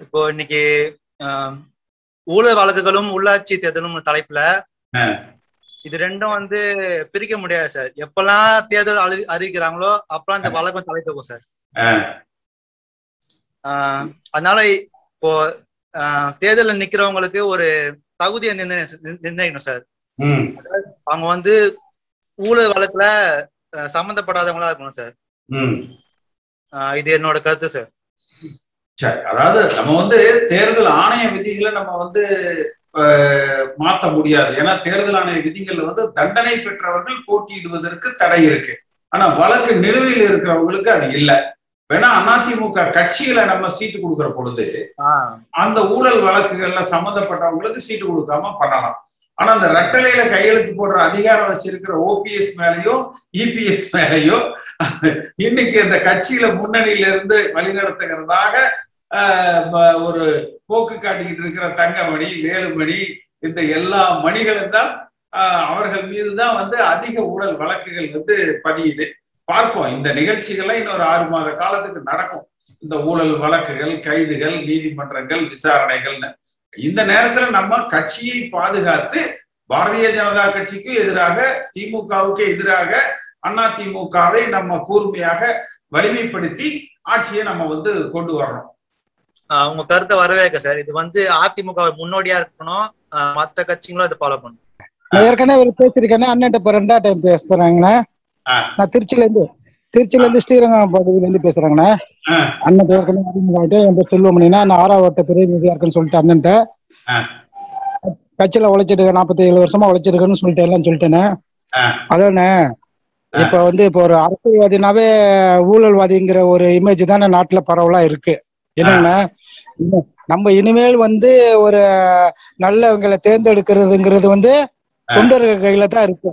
இப்போ இன்னைக்கு ஊழல் வழக்குகளும் உள்ளாட்சி தேர்தலும் தலைப்புல. இது ரெண்டும் வந்து பிரிக்க முடியாது சார். எப்பெல்லாம் தேர்தல் அறி அறிவிக்கிறாங்களோ அப்பெல்லாம் இந்த வழக்கம் தலைத்தோகும் சார். ஆ. ஆஹ், அதனால இப்போ தேர்தல்ல நிக்கிறவங்களுக்கு ஒரு தகுதியை நிர்ணய- நிர்ணயிக்கணும் சார். அவங்க வந்து ஊழல் வழக்குல ஆஹ், சம்மந்தப்படாதவங்களா இருக்கணும் சார். இது என்னோட கருத்து சார். சரி அதாவது நம்ம வந்து தேர்தல் ஆணைய விதிகளை நம்ம வந்து மாத்த முடியாது. ஏன்னா தேர்தல் ஆணைய விதிகள்ல வந்து தண்டனை பெற்றவர்கள் போட்டியிடுவதற்கு தடை இருக்கு. ஆனா வழக்கு நிலுவையில் இருக்கிறவங்களுக்கு அது இல்லை. வேணா அதிமுக கட்சியில நம்ம சீட்டு கொடுக்கிற பொழுது அந்த ஊழல் வழக்குகள்ல சம்பந்தப்பட்டவங்களுக்கு சீட்டு கொடுக்காம பண்ணலாம். ஆனா அந்த ரெட்டலையில கையெழுத்து போடுற அதிகாரம் வச்சிருக்கிற ஓபிஎஸ் மேலயோ இபிஎஸ் மேலயோ இன்னைக்கு இந்த கட்சியில முன்னணியில இருந்து வழிநடத்துகிறதாக ஒரு போக்கு காட்டிக்கிட்டு இருக்கிற தங்கமணி வேலுமணி இந்த எல்லா மணிகளும் தான் அவர்கள் மீது தான் வந்து அதிக ஊழல் வழக்குகள் வந்து பதியுது. பார்ப்போம். இந்த நிகழ்ச்சிகள்லாம் இன்னொரு ஆறு மாத காலத்துக்கு நடக்கும். இந்த ஊழல் வழக்குகள் கைதுகள் நீதிமன்றங்கள் விசாரணைகள்னு. இந்த நேரத்துல நம்ம கட்சியை பாதுகாத்து பாரதிய ஜனதா கட்சிக்கு எதிராக திமுகவுக்கு எதிராக அண்ணா திமுகவை நம்ம கூர்மையாக வலிமைப்படுத்தி ஆட்சியை நம்ம வந்து கொண்டு வரணும். உங்க கருத்தை வரவேற்க சார். இது வந்து அதிமுக முன்னோடியா இருக்கணும். மத்த கட்சிகளும் இதை ஃபாலோ பண்ணணும். நான் ஏற்கனவே ஒரு பேசியிருக்கேனே. அண்ணன் இப்ப ரெண்டா டைம் பேசுறாங்கண்ணே. நான் திருச்சில இருந்து திருச்சில இருந்து ஸ்ரீரங்கம் பகுதியில இருந்து பேசுறாங்கண்ணே. அண்ணன் ஏற்கனவே அறிமுகமாயிட்டு என் பேர் செல்வமணினா நான் ஆறாவது வட்ட பிரதிநிதியா இருக்குன்னு சொல்லிட்டு அண்ணன்ட்ட. கட்சியில உழைச்சிட்டு நாற்பத்தி ஏழு வருஷமா உழைச்சிருக்கேன்னு சொல்லிட்டு எல்லாம் சொல்லிட்டேனே ஆ. அதானே? இப்ப வந்து இப்போ ஒரு அரசியல்வாதினாவே ஊழல்வாதிங்கிற ஒரு இமேஜ் தானே நாட்டுல பரவலா இருக்கு. என்னன்னா நம்ம இனிமேல் வந்து ஒரு நல்லவங்களை தேர்ந்தெடுக்கிறதுங்கிறது வந்து தொண்டர்கள் கையில தான் இருக்கு.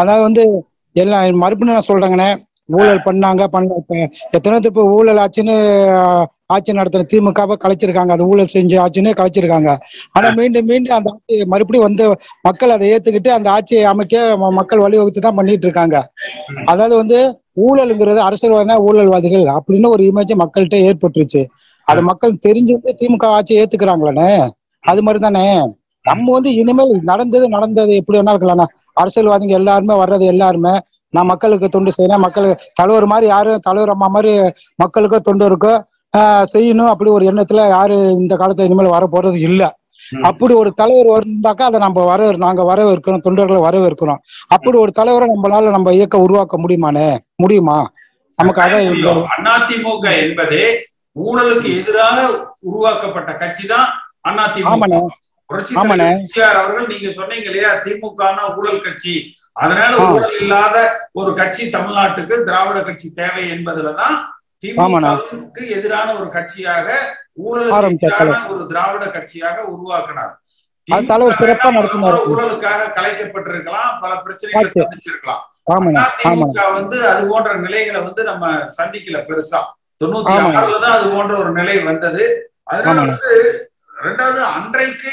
அதாவது வந்து எல்லாம் மறுபடியும் நான் சொல்றேங்கண்ணே. ஊழல் பண்ணாங்க பண்ண எத்தனை இப்ப ஊழல் ஆச்சுன்னு ஆட்சி நடத்துற திமுகவை கலைச்சிருக்காங்க. அது ஊழல் செஞ்சு ஆட்சின்னு கலைச்சிருக்காங்க. ஆனா மீண்டும் மீண்டும் அந்த ஆட்சி மறுபடியும் வந்து மக்கள் அதை ஏத்துக்கிட்டு அந்த ஆட்சியை அமைக்க மக்கள் வழிவகுத்து தான் பண்ணிட்டு இருக்காங்க அதாவது வந்து ஊழலுங்கிறது அரசியல்வாதினா ஊழல்வாதிகள் அப்படின்னு ஒரு இமேஜ் மக்கள்கிட்ட ஏற்பட்டுருச்சு. அது மக்கள் தெரிஞ்சுட்டு திமுக ஆட்சியை ஏத்துக்கிறாங்களே அது மாதிரி தானே நம்ம வந்து இனிமேல் நடந்தது நடந்தது எப்படி வேணா இருக்கலாம்ண்ணா அரசியல்வாதிங்க எல்லாருமே வர்றது எல்லாருமே நான் மக்களுக்கு தொண்டு செய்யறேன் மக்களுக்கு தலைவர் மாதிரி யாரும் தலைவர் அம்மா மாதிரி மக்களுக்கோ தொண்டருக்கோ ஆஹ் செய்யணும் அப்படி ஒரு எண்ணத்துல யாரு இந்த காலத்துல இனிமேல் வர போறது இல்ல. அப்படி ஒரு தலைவர் வந்தாக்கா அதை நம்ம வர நாங்க வரவேற்கிறோம் தொண்டர்களை வரவேற்கிறோம் அப்படி ஒரு தலைவரை நம்மளால நம்ம இயக்க உருவாக்க முடியுமானே முடியுமா நமக்கு அதான் அதிமுக என்பதே ஊழலுக்கு எதிராக உருவாக்கப்பட்ட கட்சி தான் புரட்சி. தலைவர் எம்ஜிஆர் அவர்கள் நீங்க சொன்னீங்க இல்லையா திமுக ஊழல் கட்சி அதனால. ஊழல் இல்லாத ஒரு கட்சி தமிழ்நாட்டுக்கு திராவிட கட்சி தேவை என்பதுலதான். திமுகவுக்கு எதிரான ஒரு கட்சியாக ஊழலுக்கு ஆரம்பிச்சார் எதிரான ஒரு திராவிட கட்சியாக உருவாக்கினார் தலைவர் சிறப்பா நடத்தினார். ஊழலுக்காக கலைக்கப்பட்டிருக்கலாம் பல பிரச்சனைகளை. சந்திச்சிருக்கலாம் அதிமுக வந்து அது போன்ற நிலைகளை வந்து நம்ம சந்திக்கல பெருசா தொண்ணூத்தி ஆமாங்க. ஆறுல தான் அது போன்ற ஒரு நிலை வந்தது அதனால. வந்து ரெண்டாவது அன்றைக்கு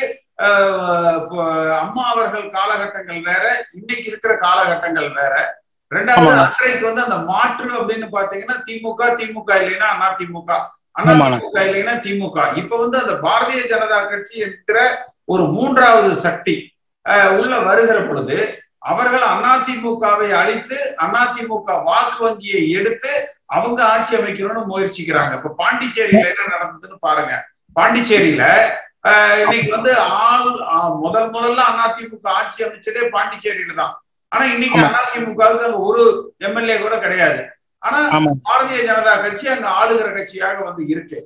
அம்மா அவர்கள் காலகட்டங்கள் வேற இன்னைக்கு இருக்கிற காலகட்டங்கள் வேற ரெண்டாவது. அன்றைக்கு வந்து அந்த மாற்று அப்படின்னு பாத்தீங்கன்னா திமுக திமுக இல்லைன்னா அண்ணா திமுக. அண்ணா திமுக இல்லைன்னா திமுக இப்ப வந்து அந்த பாரதிய ஜனதா கட்சி என்கிற ஒரு மூன்றாவது சக்தி உள்ள வருகிற பொழுது அவர்கள் அதிமுகவை அழித்து அதிமுக வாக்கு வங்கியை எடுத்து அவங்க ஆட்சி அமைக்கணும்னு முயற்சிக்கிறாங்க. இப்ப பாண்டிச்சேரியில என்ன நடந்ததுன்னு பாருங்க. பாண்டிச்சேரியில இன்னைக்கு வந்து ஆள் முதல் முதல்ல அதிமுக ஆட்சி அமைச்சதே பாண்டிச்சேரியில தான் ஆனா இன்னைக்கு. அதிமுகவுக்கு அங்க ஒரு எம்எல்ஏ கூட கிடையாது. ஆனா பாரதிய ஜனதா கட்சி அங்க ஆளுகிற கட்சியாக வந்து இருக்கு.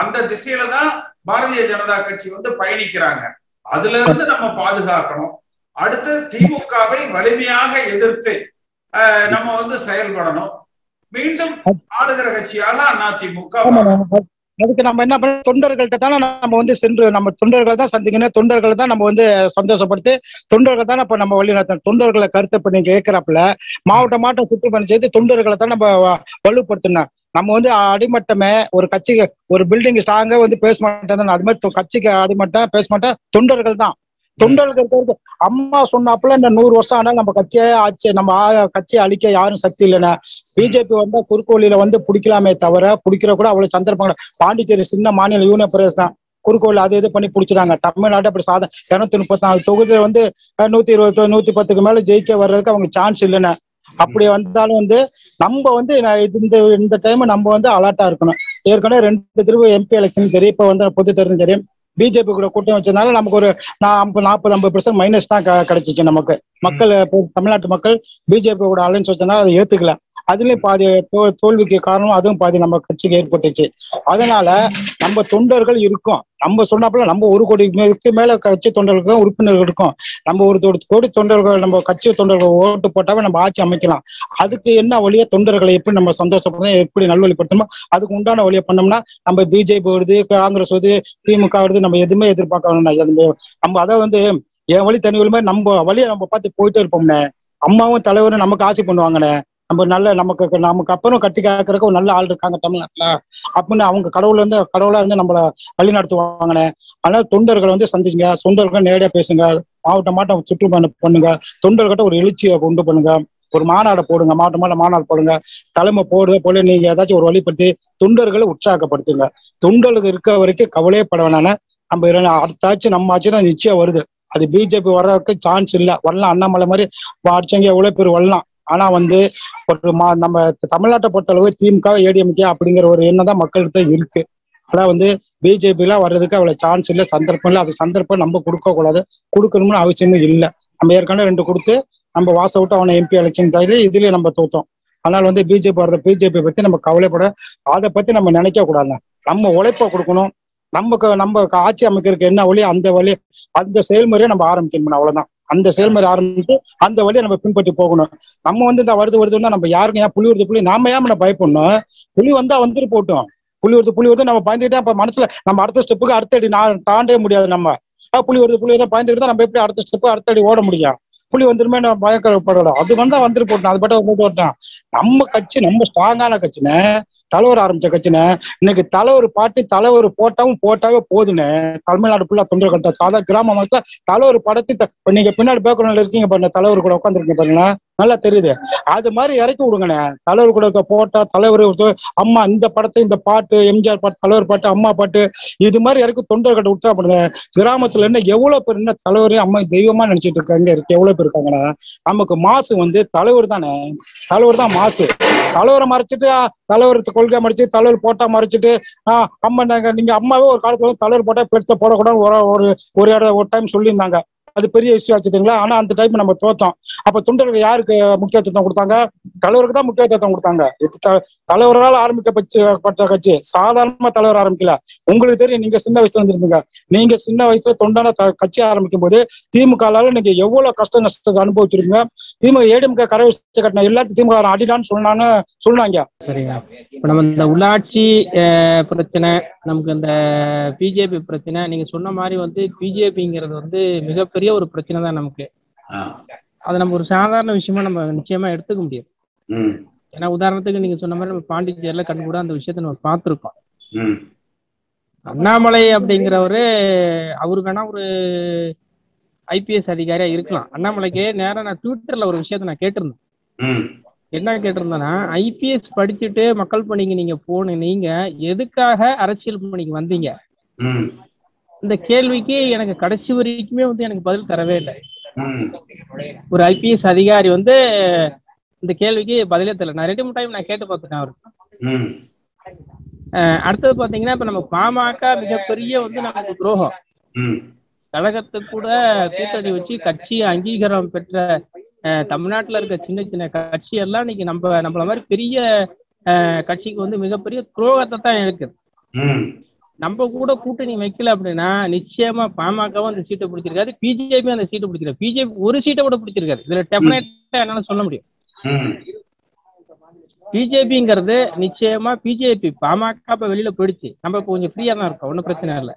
அந்த திசையில தான் பாரதிய ஜனதா கட்சி வந்து பயணிக்கிறாங்க. அதுல இருந்து நம்ம பாதுகாக்கணும். அடுத்து திமுகவை வலிமையாக எதிர்த்து ஆஹ், நம்ம வந்து செயல்படணும். மீண்டும் ஆளுகிற கட்சியாக அதிமுக. அதுக்கு நம்ம என்ன பண்ண தொண்டர்கள்ட்ட தானே நம்ம வந்து சென்று நம்ம தொண்டர்கள் தான் சந்திக்கணும் தொண்டர்கள் தான் நம்ம வந்து சந்தோஷப்படுத்தி தொண்டர்கள் தான் இப்ப நம்ம வழி நடத்தணும். தொண்டர்களை கருத்தை இப்ப நீங்க கேட்கிறப்பல மாவட்ட மாவட்டம் சுற்றுப்பணி செய்து தொண்டர்களை தான் நம்ம வலுப்படுத்தணும். நம்ம வந்து அடிமட்டமே ஒரு கட்சிக்கு ஒரு பில்டிங் ஸ்ட்ராங்கா வந்து பேச மாட்டேன் அது மாதிரி கட்சிக்கு அடிமட்டம் பேச மாட்டேன் தொண்டர்கள் தான். தொண்டர்களுக்கு அம்மா சொன்னாப்புல இந்த நூறு வருஷம் ஆனாலும் நம்ம கட்சியே ஆட்சி நம்ம கட்சியை அழிக்க யாரும் சக்தி இல்லைன்னா. பிஜேபி வந்தா குறுக்கோலியில வந்து பிடிக்கலாமே தவிர பிடிக்கிற கூட அவ்வளவு சந்தர்ப்பங்கள் பாண்டிச்சேரி சின்ன மாநில யூனியன் பிரதேசம் தான். குறுக்கு அது இது பண்ணி பிடிச்சிட்டாங்க. தமிழ்நாடு அப்படி சாதம் இருநூத்தி முப்பத்தி நாலு தொகுதியில வந்து நூத்தி இருபத்தி நூத்தி பத்துக்கு மேல ஜெயிக்க வர்றதுக்கு அவங்க சான்ஸ் இல்லைன்னா. அப்படி வந்தாலும் வந்து நம்ம வந்து நான் இது- இந்த இந்த டைம் நம்ம வந்து அலர்ட்டா இருக்கணும். ஏற்கனவே ரெண்டு திரும்ப எம்பி எலெக்ஷன் தெரியும் இப்ப வந்து பொது தேர்தல் தெரியும் பிஜேபி கூட கூட்டம் வச்சதுனால நமக்கு ஒரு நாற்பது ஐம்பது பெர்சன்ட் மைனஸ் தான் க- கிடைச்சிச்சு நமக்கு. மக்கள் தமிழ்நாட்டு மக்கள் பிஜேபி கூட அலைன்ஸ் வச்சதுனால அதை ஏத்துக்கல. அதுல பாதி தோல்விக்கு காரணம் அதுவும் பாதி நம்ம கட்சிக்கு ஏற்பட்டுச்சு. அதனால நம்ம தொண்டர்கள் இருக்கோம். நம்ம சொன்னாப்புல நம்ம ஒரு கோடி மேல கட்சி தொண்டர்களுக்கும் உறுப்பினர்கள் இருக்கும். நம்ம ஒரு கோடி தொண்டர்கள் நம்ம கட்சி தொண்டர்கள் ஓட்டு போட்டாவே நம்ம ஆட்சி அமைக்கலாம். அதுக்கு என்ன வழியா தொண்டர்களை எப்படி நம்ம சந்தோஷப்படுத்தணும் எப்படி நல்வழிப்படுத்தணுமோ அதுக்கு உண்டான வழியை பண்ணோம்னா நம்ம பிஜேபி வருது காங்கிரஸ் வருது திமுக வருது நம்ம எதுவுமே எதிர்பார்க்க வேணாம் நம்ம அதை வந்து என் வழி தனி வழி மாதிரி நம்ம வழியை நம்ம பார்த்து போயிட்டே இருப்போம்னே அம்மாவும் தலைவரும் நமக்கு ஆசை பண்ணுவாங்கண்ணே. நம்ம நல்ல நமக்கு நமக்கு அப்புறம் கட்டி காக்கிறதுக்கு ஒரு நல்ல ஆள் இருக்காங்க தமிழ்நாட்டுல. அப்படின்னு அவங்க கடவுள் வந்து கடவுளா இருந்து நம்மள வழி நடத்துவாங்கண்ணே. அதனால தொண்டர்களை வந்து சந்திச்சுங்க. தொண்டர்கள் நேரடியா பேசுங்க. மாவட்ட மாவட்டம் சுற்றுப்பயணம் பண்ணுங்க. தொண்டர்கிட்ட ஒரு எழுச்சியை கொண்டு பண்ணுங்க. ஒரு மாநாடு போடுங்க. மாவட்ட மாவட்ட மாநாடு போடுங்க. தலைமை போடுறது போல நீங்க ஏதாச்சும் ஒரு வழிபடுத்தி தொண்டர்களை உற்சாகப்படுத்துங்க. தொண்டர்களுக்கு இருக்க வரைக்கும் கவலையே பட வேணாம் நம்ம அடுத்தாச்சும் நம்ம ஆச்சு தான் நிச்சயம் வருது. அது பிஜேபி வர்றதுக்கு சான்ஸ் இல்லை. வரலாம். அண்ணாமலை மாதிரி அடிச்சவங்க எவ்வளவு பேர் வரலாம். ஆனா வந்து ஒரு மா நம்ம தமிழ்நாட்டை பொறுத்தளவு திமுக ஏடிஎம்கே அப்படிங்கிற ஒரு எண்ணம் தான் மக்கள்கிட்ட இருக்கு. ஆனா வந்து பிஜேபி எல்லாம் வர்றதுக்கு அவ்வளவு சான்ஸ் இல்ல சந்தர்ப்பம் இல்ல. அது சந்தர்ப்பம் நம்ம கொடுக்க கூடாது. கொடுக்கணும்னு அவசியமும் இல்லை. நம்ம ஏற்கனவே ரெண்டு கொடுத்து நம்ம வாச விட்டு அவனை எம்பி எலெக்ஷன் தகுதி இதுலயே நம்ம தோத்தோம். அதனால வந்து பிஜேபி வர்ற பிஜேபி பத்தி நம்ம கவலைப்பட அதை பத்தி நம்ம நினைக்க கூடாது நம்ம உழைப்ப கொடுக்கணும். நமக்கு நம்ம ஆட்சி அமைக்கிறதுக்கு என்ன வழி அந்த வழி அந்த செயல்முறையை நம்ம ஆரம்பிக்கணும் அவ்வளவுதான். அந்த செயல்முறை ஆரம்பிச்சு அந்த வழியை நம்ம பின்பற்றி போகணும். நம்ம வந்து இந்த வருது வருதுன்னா நம்ம யாருக்கும் ஏன் புலி வருது புலி நாம ஏன் நம்ம பயப்படணும்? புலி வந்தா வந்துட்டு போட்டோம். புலி வருது புலி வருது நம்ம பயந்துக்கிட்டே அப்ப மனசுல நம்ம அடுத்த ஸ்டெப்புக்கு அடுத்த அடி நான் தாண்டவே முடியாது நம்ம. புலி வருது புலி வருது பயந்துக்கிட்டு தான் நம்ம எப்படி அடுத்த ஸ்டெப்பு அடுத்த அடி ஓட முடியும்? புலி வந்துருமே நம்ம பயக்கப்படலாம் அது வந்தா வந்துட்டு போட்டோம். அது பட்ட போட்டு வரட்டும் நம்ம கட்சி நம்ம ஸ்ட்ராங்கான கட்சினே தலைவர் ஆரம்பிச்ச கட்சினே இன்னைக்கு தலைவர் பாட்டு தலைவர் போட்டாவும் போட்டாவே போதுன்னு. தமிழ்நாடு ஃபுல்லா தொண்டர் கட்ட சாதா கிராம மக்கள் தலைவர் படத்தை நீங்க பின்னாடி பேக்ரவுண்ட்ல இருக்கீங்க பாருங்க தலைவர் கூட உட்காந்துருக்கீங்க பாருங்க நல்லா தெரியுது. அது மாதிரி இறக்கி விடுங்கண்ணே. தலைவர் கூட இருக்க போட்டா தலைவர் அம்மா இந்த படத்தை இந்த பாட்டு எம்ஜிஆர் பாட்டு தலைவர் பாட்டு அம்மா பாட்டு இது மாதிரி இறக்கி தொண்டர் கட்ட விட்டா பண்ணுங்க கிராமத்துல என்ன எவ்வளவு பேர் என்ன தலைவரே அம்மா தெய்வமா நினைச்சிட்டு இருக்காங்க இருக்கு. எவ்வளவு பேர் இருக்காங்கண்ணா. நமக்கு மாசு வந்து தலைவர் தானே. தலைவர் தான் மாசு. தலைவரை மறைச்சிட்டு தலைவரத்துக்கு கொள்கை மறைச்சு தலைவர் போட்டா மறைச்சிட்டு ஆஹ் அம்மா நாங்க நீங்க அம்மாவே ஒரு காலத்துல வந்து தலைவர் போட்டா பிளெக்ஸ போடக்கூடாது ஒரு ஒரு ஒரு இடம் ஒரு டைம் சொல்லியிருந்தாங்க. அது பெரிய இஷ்யூ ஆச்சுங்களா ஆனா அந்த டைம் நம்ம தோத்தோம். அப்ப தொண்டர்கள் யாருக்கு முக்கியத்துவம் கொடுத்தாங்க? தலைவருக்கு தான் முக்கியத்துவம் கொடுத்தாங்க. இது த- தலைவரால் ஆரம்பிக்கப்பட்ட கட்சி சாதாரணமா தலைவர் ஆரம்பிக்கல. உங்களுக்கு தெரியும் நீங்க சின்ன வயசுல இருந்திருப்பீங்க. நீங்க சின்ன வயசுல தொண்டான த- கட்சி ஆரம்பிக்கும் போது திமுகலால நீங்க எவ்வளவு கஷ்ட நஷ்டத்தை அனுபவிச்சிருக்கீங்க? திமுக ஏடிஎம்க கரை வச்சு கட்டின எல்லாத்தையும் திமுக அடிடான்னு சொன்னான்னு சொன்னாங்க. சரிங்க நம்ம இந்த உள்ளாட்சி பிரச்சனை நமக்கு இந்த பிஜேபி பிரச்சனை நீங்க சொன்ன மாதிரி வந்து பிஜேபிங்கிறது வந்து மிகப்பெரிய ஒரு பிரச்சனை தான் நமக்கு. அதை நம்ம ஒரு சாதாரண விஷயமா நம்ம நிச்சயமா எடுத்துக்க முடியாது ம். ஏன்னா உதாரணத்துக்கு நீங்க சொன்ன மாதிரி நம்ம பாண்டிச்சேரியில கண்டு கூட அந்த விஷயத்தை நம்ம பார்த்துருக்கோம். அண்ணாமலை அப்படிங்கிறவரு அவருக்கான ஒரு ஐபிஎஸ் அதிகாரியா இருக்கலாம். அண்ணாமலைக்கு நேரா நான் ட்விட்டர்ல ஒரு விஷயத்த நான் கேட்டிருந்தேன். என்ன கேட்டிருந்தேன்னா ஐபிஎஸ் படிச்சுட்டு மக்கள் பணிக்கு நீங்க போன நீங்க எதுக்காக அரசியல் பணிக்கு வந்தீங்க? இந்த கேள்விக்கு எனக்கு கடைசி வரைக்குமே வந்து எனக்கு பதில் தரவே இல்லை. ஒரு ஐபிஎஸ் அதிகாரி வந்து இந்த கேள்விக்கு பதிலே தெரியல நான் ரெண்டு மூணு டைம் நான் கேட்டு பார்த்துட்டேன் அவருக்கு அடுத்தது பாத்தீங்கன்னா இப்ப நம்ம பாமக மிகப்பெரிய வந்து நமக்கு துரோகம். ம். கழகத்துக்கு கூட கூட்டணி வச்சு கட்சி அங்கீகாரம் பெற்ற தமிழ்நாட்டுல இருக்க சின்ன சின்ன கட்சி எல்லாம் இன்னைக்கு நம்ம நம்மள மாதிரி பெரிய கட்சிக்கு வந்து மிகப்பெரிய துரோகத்தை தான் இருக்குது நம்ம கூட கூட்டணி வைக்கல அப்படின்னா நிச்சயமா பாமகவும் அந்த சீட்டை பிடிச்சிருக்காரு பிஜேபி அந்த சீட்டை பிடிச்சிருக்காரு பிஜேபி ஒரு சீட்டை கூட பிடிச்சிருக்காரு இதுல டெஃபினட்டா என்னால சொல்ல முடியும். பிஜேபிங்கிறது நிச்சயமா பிஜேபி பாமக இப்ப வெளியில போயிடுச்சு. நம்ம இப்போ கொஞ்சம் ஃப்ரீயா தான் இருக்கோம். ஒன்றும் பிரச்சனை இல்லை.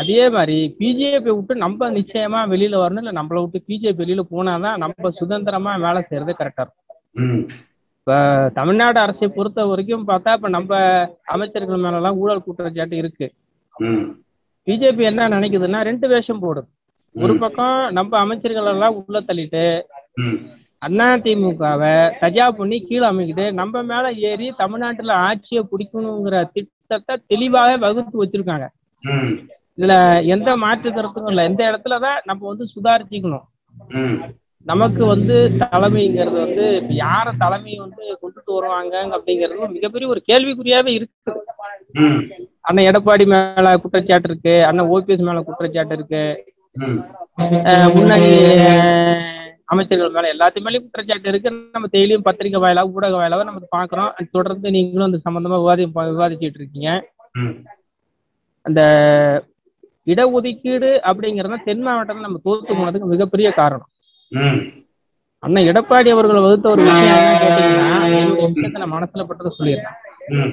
அதே மாதிரி பிஜேபி விட்டு நம்ம நிச்சயமா வெளியில வரணும். இல்ல நம்மளை விட்டு பிஜேபி வெளியில போனாதான் நம்ம சுதந்திரமா வேலை செய்யறது கரெக்டா இருக்கும். இப்ப தமிழ்நாடு அரசை பொறுத்த வரைக்கும் பார்த்தா இப்ப நம்ம அமைச்சர்கள் மேல எல்லாம் ஊழல் குற்றச்சாட்டு இருக்கு. பிஜேபி என்ன நினைக்குதுன்னா ரெண்டு வேஷம் போடுது. ஒரு பக்கம் நம்ம அமைச்சர்கள் எல்லாம் உள்ள தள்ளிட்டு அண்ணா திமுகவை சஜா பண்ணி கீழே அமைக்கிட்டு நம்ம மேல ஏறி தமிழ்நாட்டுல ஆட்சியை பிடிக்கணுங்கிற திட்டத்தை தெளிவாக வகுத்து வச்சிருக்காங்க. இதுல எந்த மாற்று கருத்தும் இல்லை. இந்த இடத்துலதான் நம்ம வந்து சுதாரிச்சுக்கணும். நமக்கு வந்து தலைமைங்கிறது வந்து இப்ப யார தலைமை வந்து கொண்டுட்டு வருவாங்க அப்படிங்கிறது மிகப்பெரிய ஒரு கேள்விக்குறியாவே இருக்கு. அண்ணன் எடப்பாடி மேல குற்றச்சாட்டு இருக்கு அண்ணன் ஓபிஎஸ் மேல குற்றச்சாட்டு இருக்கு. முன்னாடி அமைச்சர்கள் மேல எல்லாத்து மேலயும் குற்றச்சாட்டு இருக்கு. நம்ம டெய்லியும் பத்திரிகை வாயிலாக ஊடக வாயிலாக நம்ம பாக்குறோம். தொடர்ந்து நீங்களும் அந்த சம்பந்தமா விவாதி விவாதிச்சுட்டு இருக்கீங்க. அந்த இடஒதுக்கீடு அப்படிங்கறது தென் மாவட்டத்தில் நம்ம தோத்து போனதுக்கு மிகப்பெரிய காரணம். ம், அண்ணன் எடப்பாடி அவர்கள் வகுத்த ஒரு விஷயம் கேட்டீங்கன்னா மனசுல பட்டதை சொல்லிடுறேன். ம்,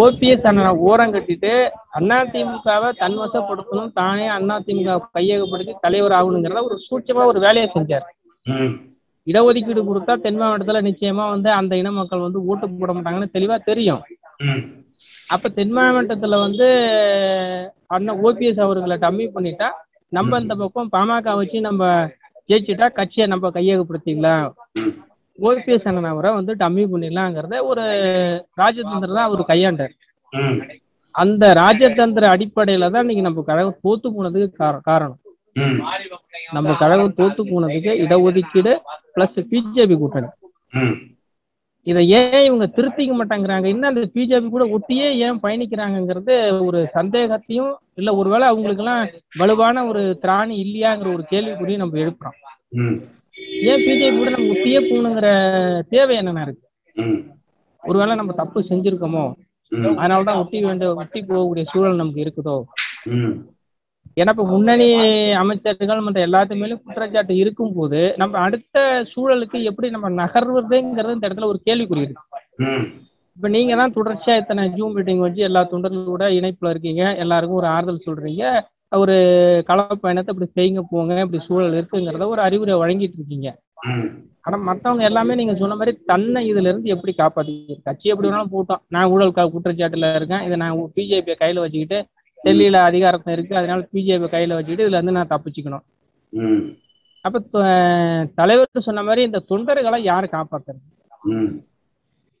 ஓபிஎஸ் அண்ணனை ஓரம் கட்டிட்டு அதிமுகவை தன்வசப்படுத்தணும் தானே அதிமுக கையகப்படுத்தி தலைவர் ஆகணுங்கிறத ஒரு சூட்சமா ஒரு வேலையை செஞ்சார். ம், இடஒதுக்கீடு கொடுத்தா தென் மாவட்டத்துல நிச்சயமா வந்து அந்த இன மக்கள் வந்து ஓட்டு போட மாட்டாங்கன்னு தெளிவா தெரியும். ம், அப்ப தென் மாவட்டத்துல வந்து அண்ணன் ஓபிஎஸ் அவர்களை டம்மி பண்ணிட்டா நம்ம இந்த பக்கம் பாமக வச்சு நம்ம ஜெயிச்சுட்டா கட்சியை நம்ம கையகப்படுத்திக்கலாம். ஓபிஎஸ் அண்ணன் அவரை வந்து டம்மி பண்ணிடலாங்கிறத ஒரு ராஜதந்திரம் தான் அவர் கையாண்டார். அந்த ராஜதந்திர அடிப்படையில தான் இன்னைக்கு நம்ம கழகம் தோத்து போனதுக்கு கார- காரணம். நம்ம கழகம் தோத்து போனதுக்கு இடஒதுக்கீடு பிளஸ் பிஜேபி கூட்டணி. இதை ஏன் இவங்க திருத்திக்க மாட்டேங்கிறாங்க? இன்னும் அந்த பிஜேபி கூட ஒட்டியே ஏன் பயணிக்கிறாங்கங்கிறது ஒரு சந்தேகத்தையும் இல்ல ஒருவேளை அவங்களுக்கு எல்லாம் வலுவான ஒரு திராணி இல்லையாங்கிற ஒரு கேள்விக்குறியும் நம்ம எழுப்புறோம். ஏன் பிஜேபி கூட நம்ம ஒட்டியே போகணுங்கிற தேவை என்னென்ன இருக்கு? ஒருவேளை நம்ம தப்பு செஞ்சிருக்கோமோ? அதனாலதான் ஒட்டி வேண்டிய ஒட்டி போகக்கூடிய சூழல் நமக்கு இருக்குதோ? ஏன்னா இப்ப முன்னணி அமைச்சர்கள் மற்ற எல்லாத்து மேலும் குற்றச்சாட்டு இருக்கும் போது நம்ம அடுத்த சூழலுக்கு எப்படி நம்ம நகர்வதுங்கிறது இந்த இடத்துல ஒரு கேள்விக்குறி இருக்கு. இப்ப நீங்க தான் தொடர்ச்சியா இத்தனை ஜூம் மீட்டிங் வச்சு எல்லா தொண்டர்களோட இணைப்புல இருக்கீங்க. எல்லாருக்கும் ஒரு ஆறுதல் சொல்றீங்க. ஒரு களப்பயணத்தை இப்படி செய்யுங்க போங்க இப்படி சூழல் இருக்குங்கிறத ஒரு அறிவுரை வழங்கிட்டு இருக்கீங்க. ஆனா மத்தவங்க எல்லாமே நீங்க சொன்ன மாதிரி தன்னை இதுல இருந்து எப்படி காப்பாத்தி கட்சி எப்படி வேணாலும் போட்டோம். நான் ஊழல் குற்றச்சாட்டுல இருக்கேன். இதை நான் பிஜேபி கையில வச்சுக்கிட்டு டெல்லியில அதிகாரத்தை இருக்கு. அதனால பிஜேபி கையில வச்சுக்கிட்டு இதுல இருந்து நான் தப்பிச்சுக்கணும். அப்ப தலைவர் சொன்ன மாதிரி இந்த தொண்டர்களை யாரு காப்பாத்துறது?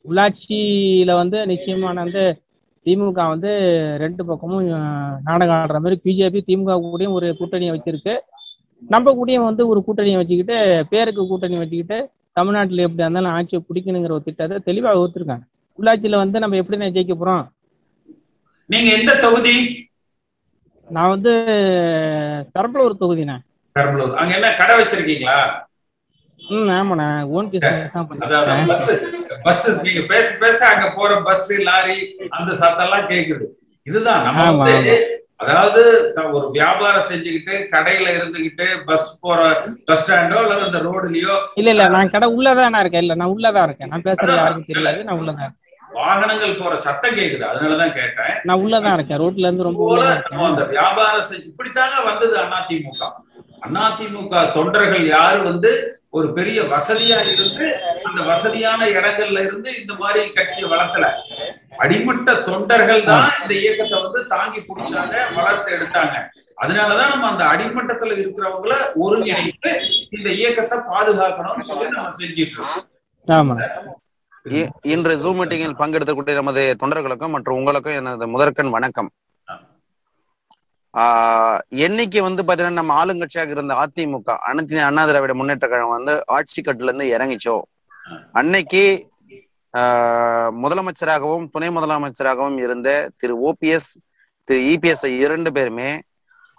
உள்ளாட்சியில வந்து நிச்சயமான வந்து திமுக வந்து ரெண்டு பக்கமும் நாடகம் ஆடுற மாதிரி பிஜேபி திமுக கூடயும் ஒரு கூட்டணியை வச்சிருக்கு. நம்ம கூடயும் வந்து ஒரு கூட்டணியை வச்சுக்கிட்டு பேருக்கு கூட்டணி வச்சுக்கிட்டு தமிழ்நாட்டில் எப்படி இருந்தாலும் ஆட்சியை பிடிக்கணுங்கிற ஒரு திட்டத்தை தெளிவாக வகுத்துருக்காங்க. உள்ளாட்சியில வந்து நம்ம எப்படி நான் ஜெயிக்க போறோம்? நீங்க எந்த தொகுதி? நான் வந்து பெரம்பலூர் தொகுதிண்ணே. பெரம்பலூர். அங்க என்ன கடை வச்சிருக்கீங்களா? ம் ஆமாண்ணே. ஓன் பஸ் பஸ் நீங்க பேச பேச. அங்க போற பஸ் லாரி அந்த சத்தம் எல்லாம் கேக்குது. இதுதான். நம்ம வந்து அதாவது ஒரு வியாபாரம் செஞ்சுக்கிட்டு கடையில இருந்துகிட்டு பஸ் போற பஸ் ஸ்டாண்டோ அல்லது அந்த ரோடுலயோ இல்ல இல்ல. நான் கடை உள்ளதான் இருக்கேன். இல்ல நான் உள்ளதான் இருக்கேன். நான் பேசுறது யாருக்கும் தெரியாது. நான் உள்ளதான் இருக்கேன். வாகனங்கள் போற சத்தம் கேக்குது. அதனாலதான் கேட்டேன். நான் உள்ளதான் இருக்கேன். ரோட்ல இருந்து ரொம்ப அந்த வியாபாரம் செஞ்சு இப்படித்தாங்க வந்தது அதிமுக அதிமுக தொண்டர்கள் யாரு வந்து ஒரு பெரிய வசதியா இருந்து அந்த வசதியான இடங்கள்ல இருந்து இந்த மாதிரி கட்சியை வளர்த்தல. அடிமட்ட தொண்டர்கள் தான் இந்த இயக்கத்தை வந்து தாங்கி பிடிச்சாங்க வளர்த்து எடுத்தாங்க. அதனாலதான் நம்ம அந்த அடிமட்டத்துல இருக்கிறவங்கள ஒருங்கிணைத்து இந்த இயக்கத்தை பாதுகாக்கணும்னு சொல்லி நம்ம செஞ்சிட்டு இருக்கோம். இன்று ஜூம் மீட்டிங்கில் பங்கெடுக்கக்கூடிய நமது தொண்டர்களுக்கும் மற்றும் உங்களுக்கும் எனது முதற்கண் வணக்கம். எண்ணிக்கை வந்து பாத்தீங்கன்னா நம்ம ஆளுங்கட்சியாக இருந்த அதிமுக அனைத்து அண்ணா திராவிட முன்னேற்ற கழகம் வந்து ஆட்சி கட்டுல இருந்து இறங்கிச்சோ அன்னைக்கு முதலமைச்சராகவும் துணை முதலமைச்சராகவும் இருந்த திரு ஓபிஎஸ் திரு இபிஎஸ் இரண்டு பேருமே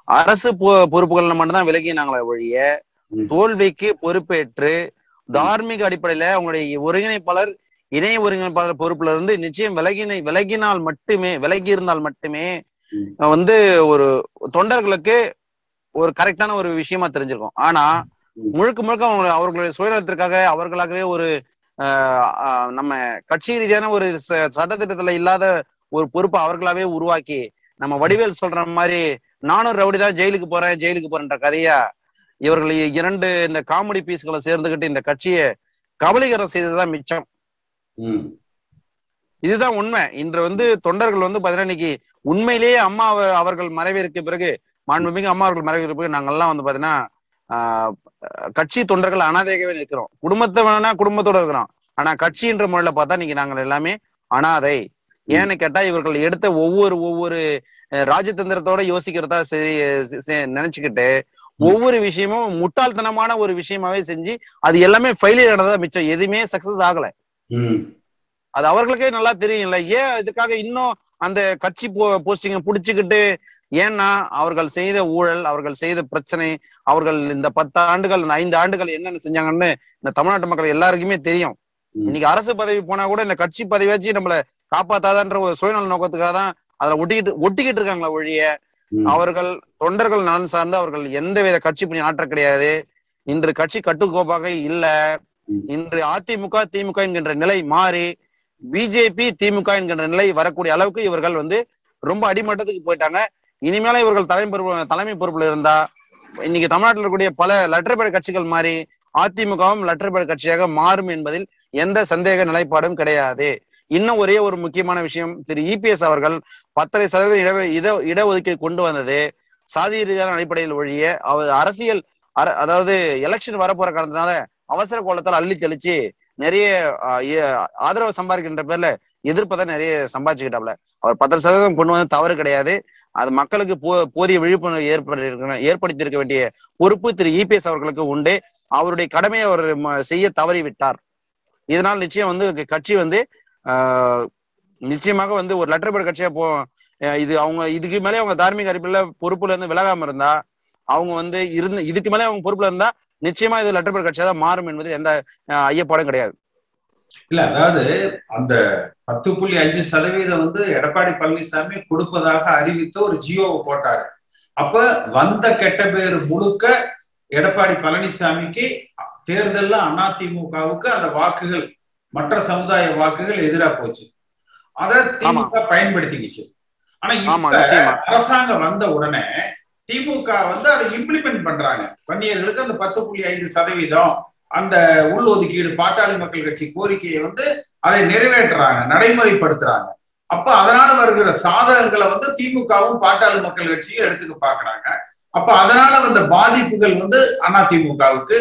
அரசு பொ- பொறுப்புகள் மட்டும்தான் விலகினாங்களே ஒழிய. தோல்விக்கு பொறுப்பேற்று தார்மீக அடிப்படையில அவங்களுடைய ஒருங்கிணைப்பாளர் இணை ஒருங்கிணைப்பாளர் பொறுப்புல இருந்து நிச்சயம் விலகினை விலகினால் மட்டுமே விலகி இருந்தால் மட்டுமே. வந்து ஒரு தொண்டர்களுக்கு ஒரு கரெக்டான ஒரு விஷயமா தெரிஞ்சிருக்கும் ஆனா. முழுக்க முழுக்க அவங்க அவர்களுடைய சுயநலத்திற்காக அவர்களாகவே ஒரு நம்ம கட்சி ரீதியான ஒரு ச- சட்டத்திட்டத்துல இல்லாத ஒரு பொறுப்பை அவர்களாவே உருவாக்கி நம்ம வடிவேல் சொல்ற மாதிரி நானும் ரவுடி தான் ஜெயிலுக்கு போறேன் ஜெயிலுக்கு போறேன்ற கதையா இவர்கள் இரண்டு இந்த காமெடி பீஸ்களை சேர்ந்துகிட்டு இந்த கட்சியை கபலீகரம் செய்ததுதான் மிச்சம். இதுதான் உண்மை. இன்று வந்து தொண்டர்கள் வந்து பாத்தீங்கன்னா இன்னைக்கு உண்மையிலேயே அம்மா அவ- அவர்கள் மறைவிற்கு பிறகு மாண்புமிகு அம்மா அவர்கள் மறைவிற்கு நாங்கெல்லாம் வந்து பாத்தீங்கன்னா ஆஹ், கட்சி தொண்டர்கள் அனாதையாகவே நிற்கிறோம். குடும்பத்தை வேணா குடும்பத்தோட இருக்கிறோம். ஆனா கட்சின்ற முறையில பார்த்தா இன்னைக்கு நாங்கள் எல்லாமே அனாதை. ஏன்னு கேட்டா இவர்கள் எடுத்த ஒவ்வொரு ஒவ்வொரு ராஜதந்திரத்தோட யோசிக்கிறதா சரி நினைச்சுக்கிட்டு ஒவ்வொரு விஷயமும் முட்டாள்தனமான ஒரு விஷயமாவே செஞ்சு அது எல்லாமே ஃபெயிலியர் ஆனதா மிச்சம். எதுவுமே சக்சஸ் ஆகல. அது அவர்களுக்கே நல்லா தெரியும்ல ஏன் இதுக்காக இன்னும் அந்த கட்சி போஸ்டிங்க புடிச்சுக்கிட்டு ஏன்னா அவர்கள் செய்த ஊழல் அவர்கள் செய்த பிரச்சனை அவர்கள் இந்த பத்து ஆண்டுகள் இந்த ஐந்து ஆண்டுகள் என்னென்ன செஞ்சாங்கன்னு இந்த தமிழ்நாட்டு மக்கள் எல்லாருக்குமே தெரியும். இன்னைக்கு அரசு பதவி போனா கூட இந்த கட்சி பதவியாச்சு நம்மள காப்பாத்தாதான்ற ஒரு சுயநல நோக்கத்துக்காக தான் அதுல ஒட்டிக்கிட்டு ஒட்டிக்கிட்டு இருக்காங்களா ஒழிய. அவர்கள் தொண்டர்கள் நலன் சார்ந்து அவர்கள் எந்தவித கட்சி பணி ஆற்ற கிடையாது இன்று கட்சி கட்டுக்கோப்பாக இல்ல. இன்று அதிமுக திமுக என்கின்ற நிலை மாறி பிஜேபி திமுக என்கின்ற நிலை வரக்கூடிய அளவுக்கு இவர்கள் வந்து ரொம்ப அடிமட்டத்துக்கு போயிட்டாங்க. இனிமேல இவர்கள் தலைமை பொறுப்பு தலைமை பொறுப்புல இருந்தா இன்னைக்கு தமிழ்நாட்டில் இருக்கக்கூடிய பல லெட்டர்பேட் கட்சிகள் மாறி அதிமுகவும் லெட்டர்பேட் கட்சியாக மாறும் என்பதில் எந்த சந்தேக நிலைப்பாடும் கிடையாது. இன்னும் ஒரே ஒரு முக்கியமான விஷயம் திரு இபிஎஸ் அவர்கள் பத்தரை சதவீதம் இட இட இடஒதுக்கீடு கொண்டு வந்தது சாதி ரீதியான அடிப்படையில் ஒழிய அவர் அரசியல் அதாவது எலெக்ஷன் வரப்போற காரணத்தினால அவசர கோலத்தால் அள்ளி தெளிச்சு நிறைய ஆதரவு சம்பாதிக்கின்ற பேர்ல எதிர்ப்பை நிறைய சம்பாதிச்சுக்கிட்டாப்ல. அவர் பத்து சதவீதம் கொண்டு வந்து தவறு கிடையாது. அது மக்களுக்கு போ போதிய விழிப்புணர்வு ஏற்படுத்தி ஏற்படுத்தி இருக்க வேண்டிய பொறுப்பு திரு இபிஎஸ் அவர்களுக்கு உண்டு. அவருடைய கடமையை அவர் செய்ய தவறி விட்டார் இதனால் நிச்சயம் வந்து கட்சி வந்து ஆஹ், நிச்சயமாக வந்து ஒரு லெட்டர் பேர் கட்சியா போ இது அவங்க இதுக்கு மேலே அவங்க தார்மீக அறிவிப்புல பொறுப்புல இருந்து விலகாம இருந்தா அவங்க வந்து இருந்து இதுக்கு மேலே அவங்க பொறுப்புல இருந்தா நிச்சயமா இது லெட்டர் பேட் கட்சியா தான் மாறும் என்பது எந்த ஐயப்பாடும் கிடையாது. இல்ல அதாவது அந்த பத்து புள்ளி அஞ்சு சதவீதம் வந்து எடப்பாடி பழனிசாமி கொடுப்பதாக அறிவித்த ஒரு ஜியோவை போட்டாரு. அப்ப வந்த கெட்ட பேர் முழுக்க எடப்பாடி பழனிசாமிக்கு தேர்தல்ல அதிமுகவுக்கு அந்த வாக்குகள் மற்ற சமுதாய வாக்குகள் எதிரா போச்சு. அத திமுக பயன்படுத்திக்கிச்சு. ஆனா இப்ப அரசாங்கம் வந்த உடனே திமுக வந்து அதை இம்ப்ளிமெண்ட் பண்றாங்க. வன்னியர்களுக்கு அந்த பத்து புள்ளி ஐந்து சதவீதம் அந்த உள்ஒதுக்கீடு பாட்டாளி மக்கள் கட்சி கோரிக்கையை வந்து அதை நிறைவேற்றுறாங்க நடைமுறைப்படுத்துறாங்க. அப்ப அதனால வருகிற சாதகங்களை வந்து திமுகவும் பாட்டாளி மக்கள் கட்சியும் எடுத்துக்க பாக்குறாங்க அப்ப அதனால வந்த பாதிப்புகள் வந்து அதிமுகவுக்கு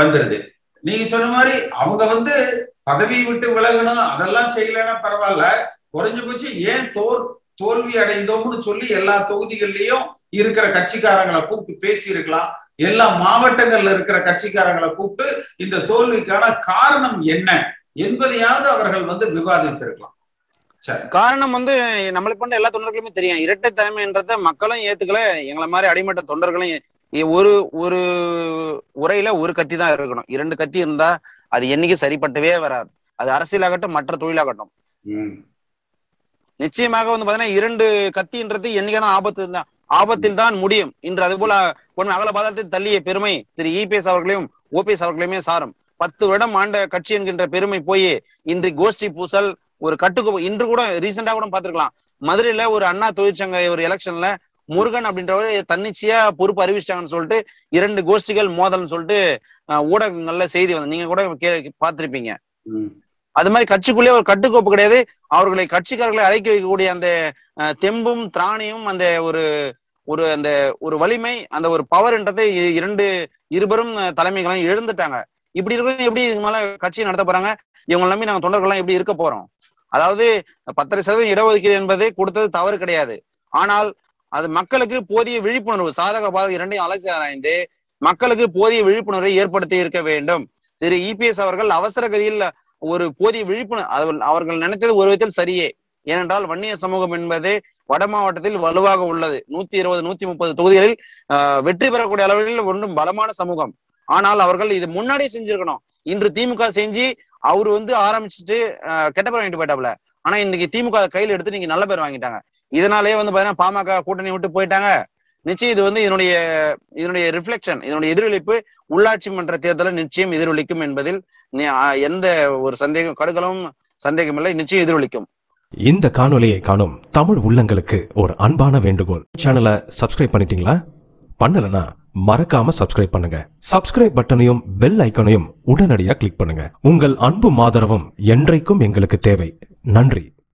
வந்துருது. நீங்க சொன்ன மாதிரி அவங்க வந்து பதவி விட்டு விலகணும் அதெல்லாம் செய்யலைன்னா பரவாயில்ல. குறைஞ்சபட்சம் ஏன் தோல் தோல்வி அடைந்தோம்னு சொல்லி எல்லா தொகுதிகள்லயும் இருக்கிற கட்சிக்காரங்களை கூப்பிட்டு பேசி இருக்கலாம் எல்லா மாவட்டங்கள்ல இருக்கிற கட்சிக்காரங்களை கூப்பிட்டு இந்த தோல்விக்கான காரணம் என்ன என்பதையாவது அவர்கள் வந்து விவாதித்திருக்கலாம். காரணம் வந்து நம்மளுக்கு பண்ண எல்லா தொண்டர்களுமே தெரியும். இரட்டை தலைமைன்றத மக்களும் ஏத்துக்கல எங்களை மாதிரி அடிமட்ட தொண்டர்களும் ஒரு ஒரு உரையில ஒரு கத்தி தான் இருக்கணும். இரண்டு கத்தி இருந்தா அது என்னைக்கு சரிப்பட்டவே வராது. அது அரசியலாகட்டும் மற்ற தொழிலாகட்டும். நிச்சயமாக வந்து பாத்தீங்கன்னா இரண்டு கத்தின்றது என்னைக்கான ஆபத்து தான் ஆபத்தில் தான் முடியும். இன்று அது போல பொண்ணு அகல பாதத்தில் தள்ளிய பெருமை திரு இபிஎஸ் அவர்களையும் ஓபிஎஸ் அவர்களையுமே சாரும். பத்து வருடம் ஆண்ட கட்சி என்கின்ற பெருமை போய் இன்று கோஷ்டி பூசல் ஒரு கட்டுக்கு இன்று கூட ரீசெண்டா கூட பாத்துருக்கலாம் மதுரையில ஒரு அண்ணா தொழிற்சங்க ஒரு எலெக்ஷன்ல முருகன் அப்படின்றவர் தன்னிச்சையா பொறுப்பு அறிவிச்சிட்டாங்கன்னு சொல்லிட்டு இரண்டு கோஷ்டிகள் மோதல்னு சொல்லிட்டு ஊடகங்கள்ல செய்தி வந்து நீங்க கூட கே பார்த்திருப்பீங்க. அது மாதிரி கட்சிக்குள்ளே ஒரு கட்டுக்கோப்பு கிடையாது. அவர்களை கட்சிக்காரர்களை அழைக்க வைக்கக்கூடிய அந்த அஹ், தெம்பும் திராணியும் அந்த ஒரு ஒரு அந்த ஒரு வலிமை அந்த ஒரு பவர்ன்றதை இ- இரண்டு இருபெரும் தலைமைகளும் எழுந்துட்டாங்க இப்படி இருக்கும் எப்படி இதுக்கு மேல கட்சி நடத்த போறாங்க? இவங்க நம்பி நாங்க தொண்டர்கள்லாம் எப்படி இருக்க போறோம்? அதாவது பத்தரை சதவீதம் இடஒதுக்கீடு என்பது கொடுத்தது தவறு கிடையாது. ஆனால் அது மக்களுக்கு போதிய விழிப்புணர்வு சாதக பாதக இரண்டையும் அலசி ஆராய்ந்து மக்களுக்கு போதிய விழிப்புணர்வை ஏற்படுத்தி இருக்க வேண்டும். திரு. இபிஎஸ் அவர்கள் அவசர கதியில் ஒரு போதிய விழிப்புணர்வு அவர்கள் நினைத்தது ஒரு விதத்தில் சரியே. ஏனென்றால் வன்னிய சமூகம் என்பது வட மாவட்டத்தில் வலுவாக உள்ளது. நூத்தி இருபது நூத்தி முப்பது தொகுதிகளில் ஆஹ், வெற்றி பெறக்கூடிய அளவில் ஒன்றும் பலமான சமூகம். ஆனால் அவர்கள் இது முன்னாடியே செஞ்சிருக்கணும். இன்று திமுக செஞ்சு அவர் வந்து ஆரம்பிச்சுட்டு கெட்ட பேர் வாங்கிட்டு போயிட்டாப்ல ஆனா இன்னைக்கு திமுக கையில் எடுத்து நீங்க நல்ல பேர் வாங்கிட்டாங்க. இதனாலேயே வந்து பாத்தீங்கன்னா பாமக கூட்டணி விட்டு போயிட்டாங்க. நிச்சயம் இது வந்து இதனுடைய இதனுடைய ரிஃப்ளெக்ஷன் இதனுடைய எதிரொலிப்பு உள்ளாட்சி மன்ற தேர்தலில் நிச்சயம் எதிரொலிக்கும் என்பதில் எந்த ஒரு சந்தேகம் கடுகளும் சந்தேகம் இல்லை நிச்சயம் எதிரொலிக்கும். இந்த காணொலியை காணும் தமிழ் உள்ளங்களுக்கு ஒரு அன்பான வேண்டுகோள். சேனலை சப்ஸ்கிரைப் பண்ணிட்டீங்களா? பண்ணலனா மறக்காம சப்ஸ்கிரைப் பண்ணுங்க. சப்ஸ்கிரைப் பட்டனையும் பெல் ஐக்கனையும் உடனடியாக கிளிக் பண்ணுங்க. உங்கள் அன்பும் ஆதரவும் என்றைக்கும் எங்களுக்கு தேவை. நன்றி.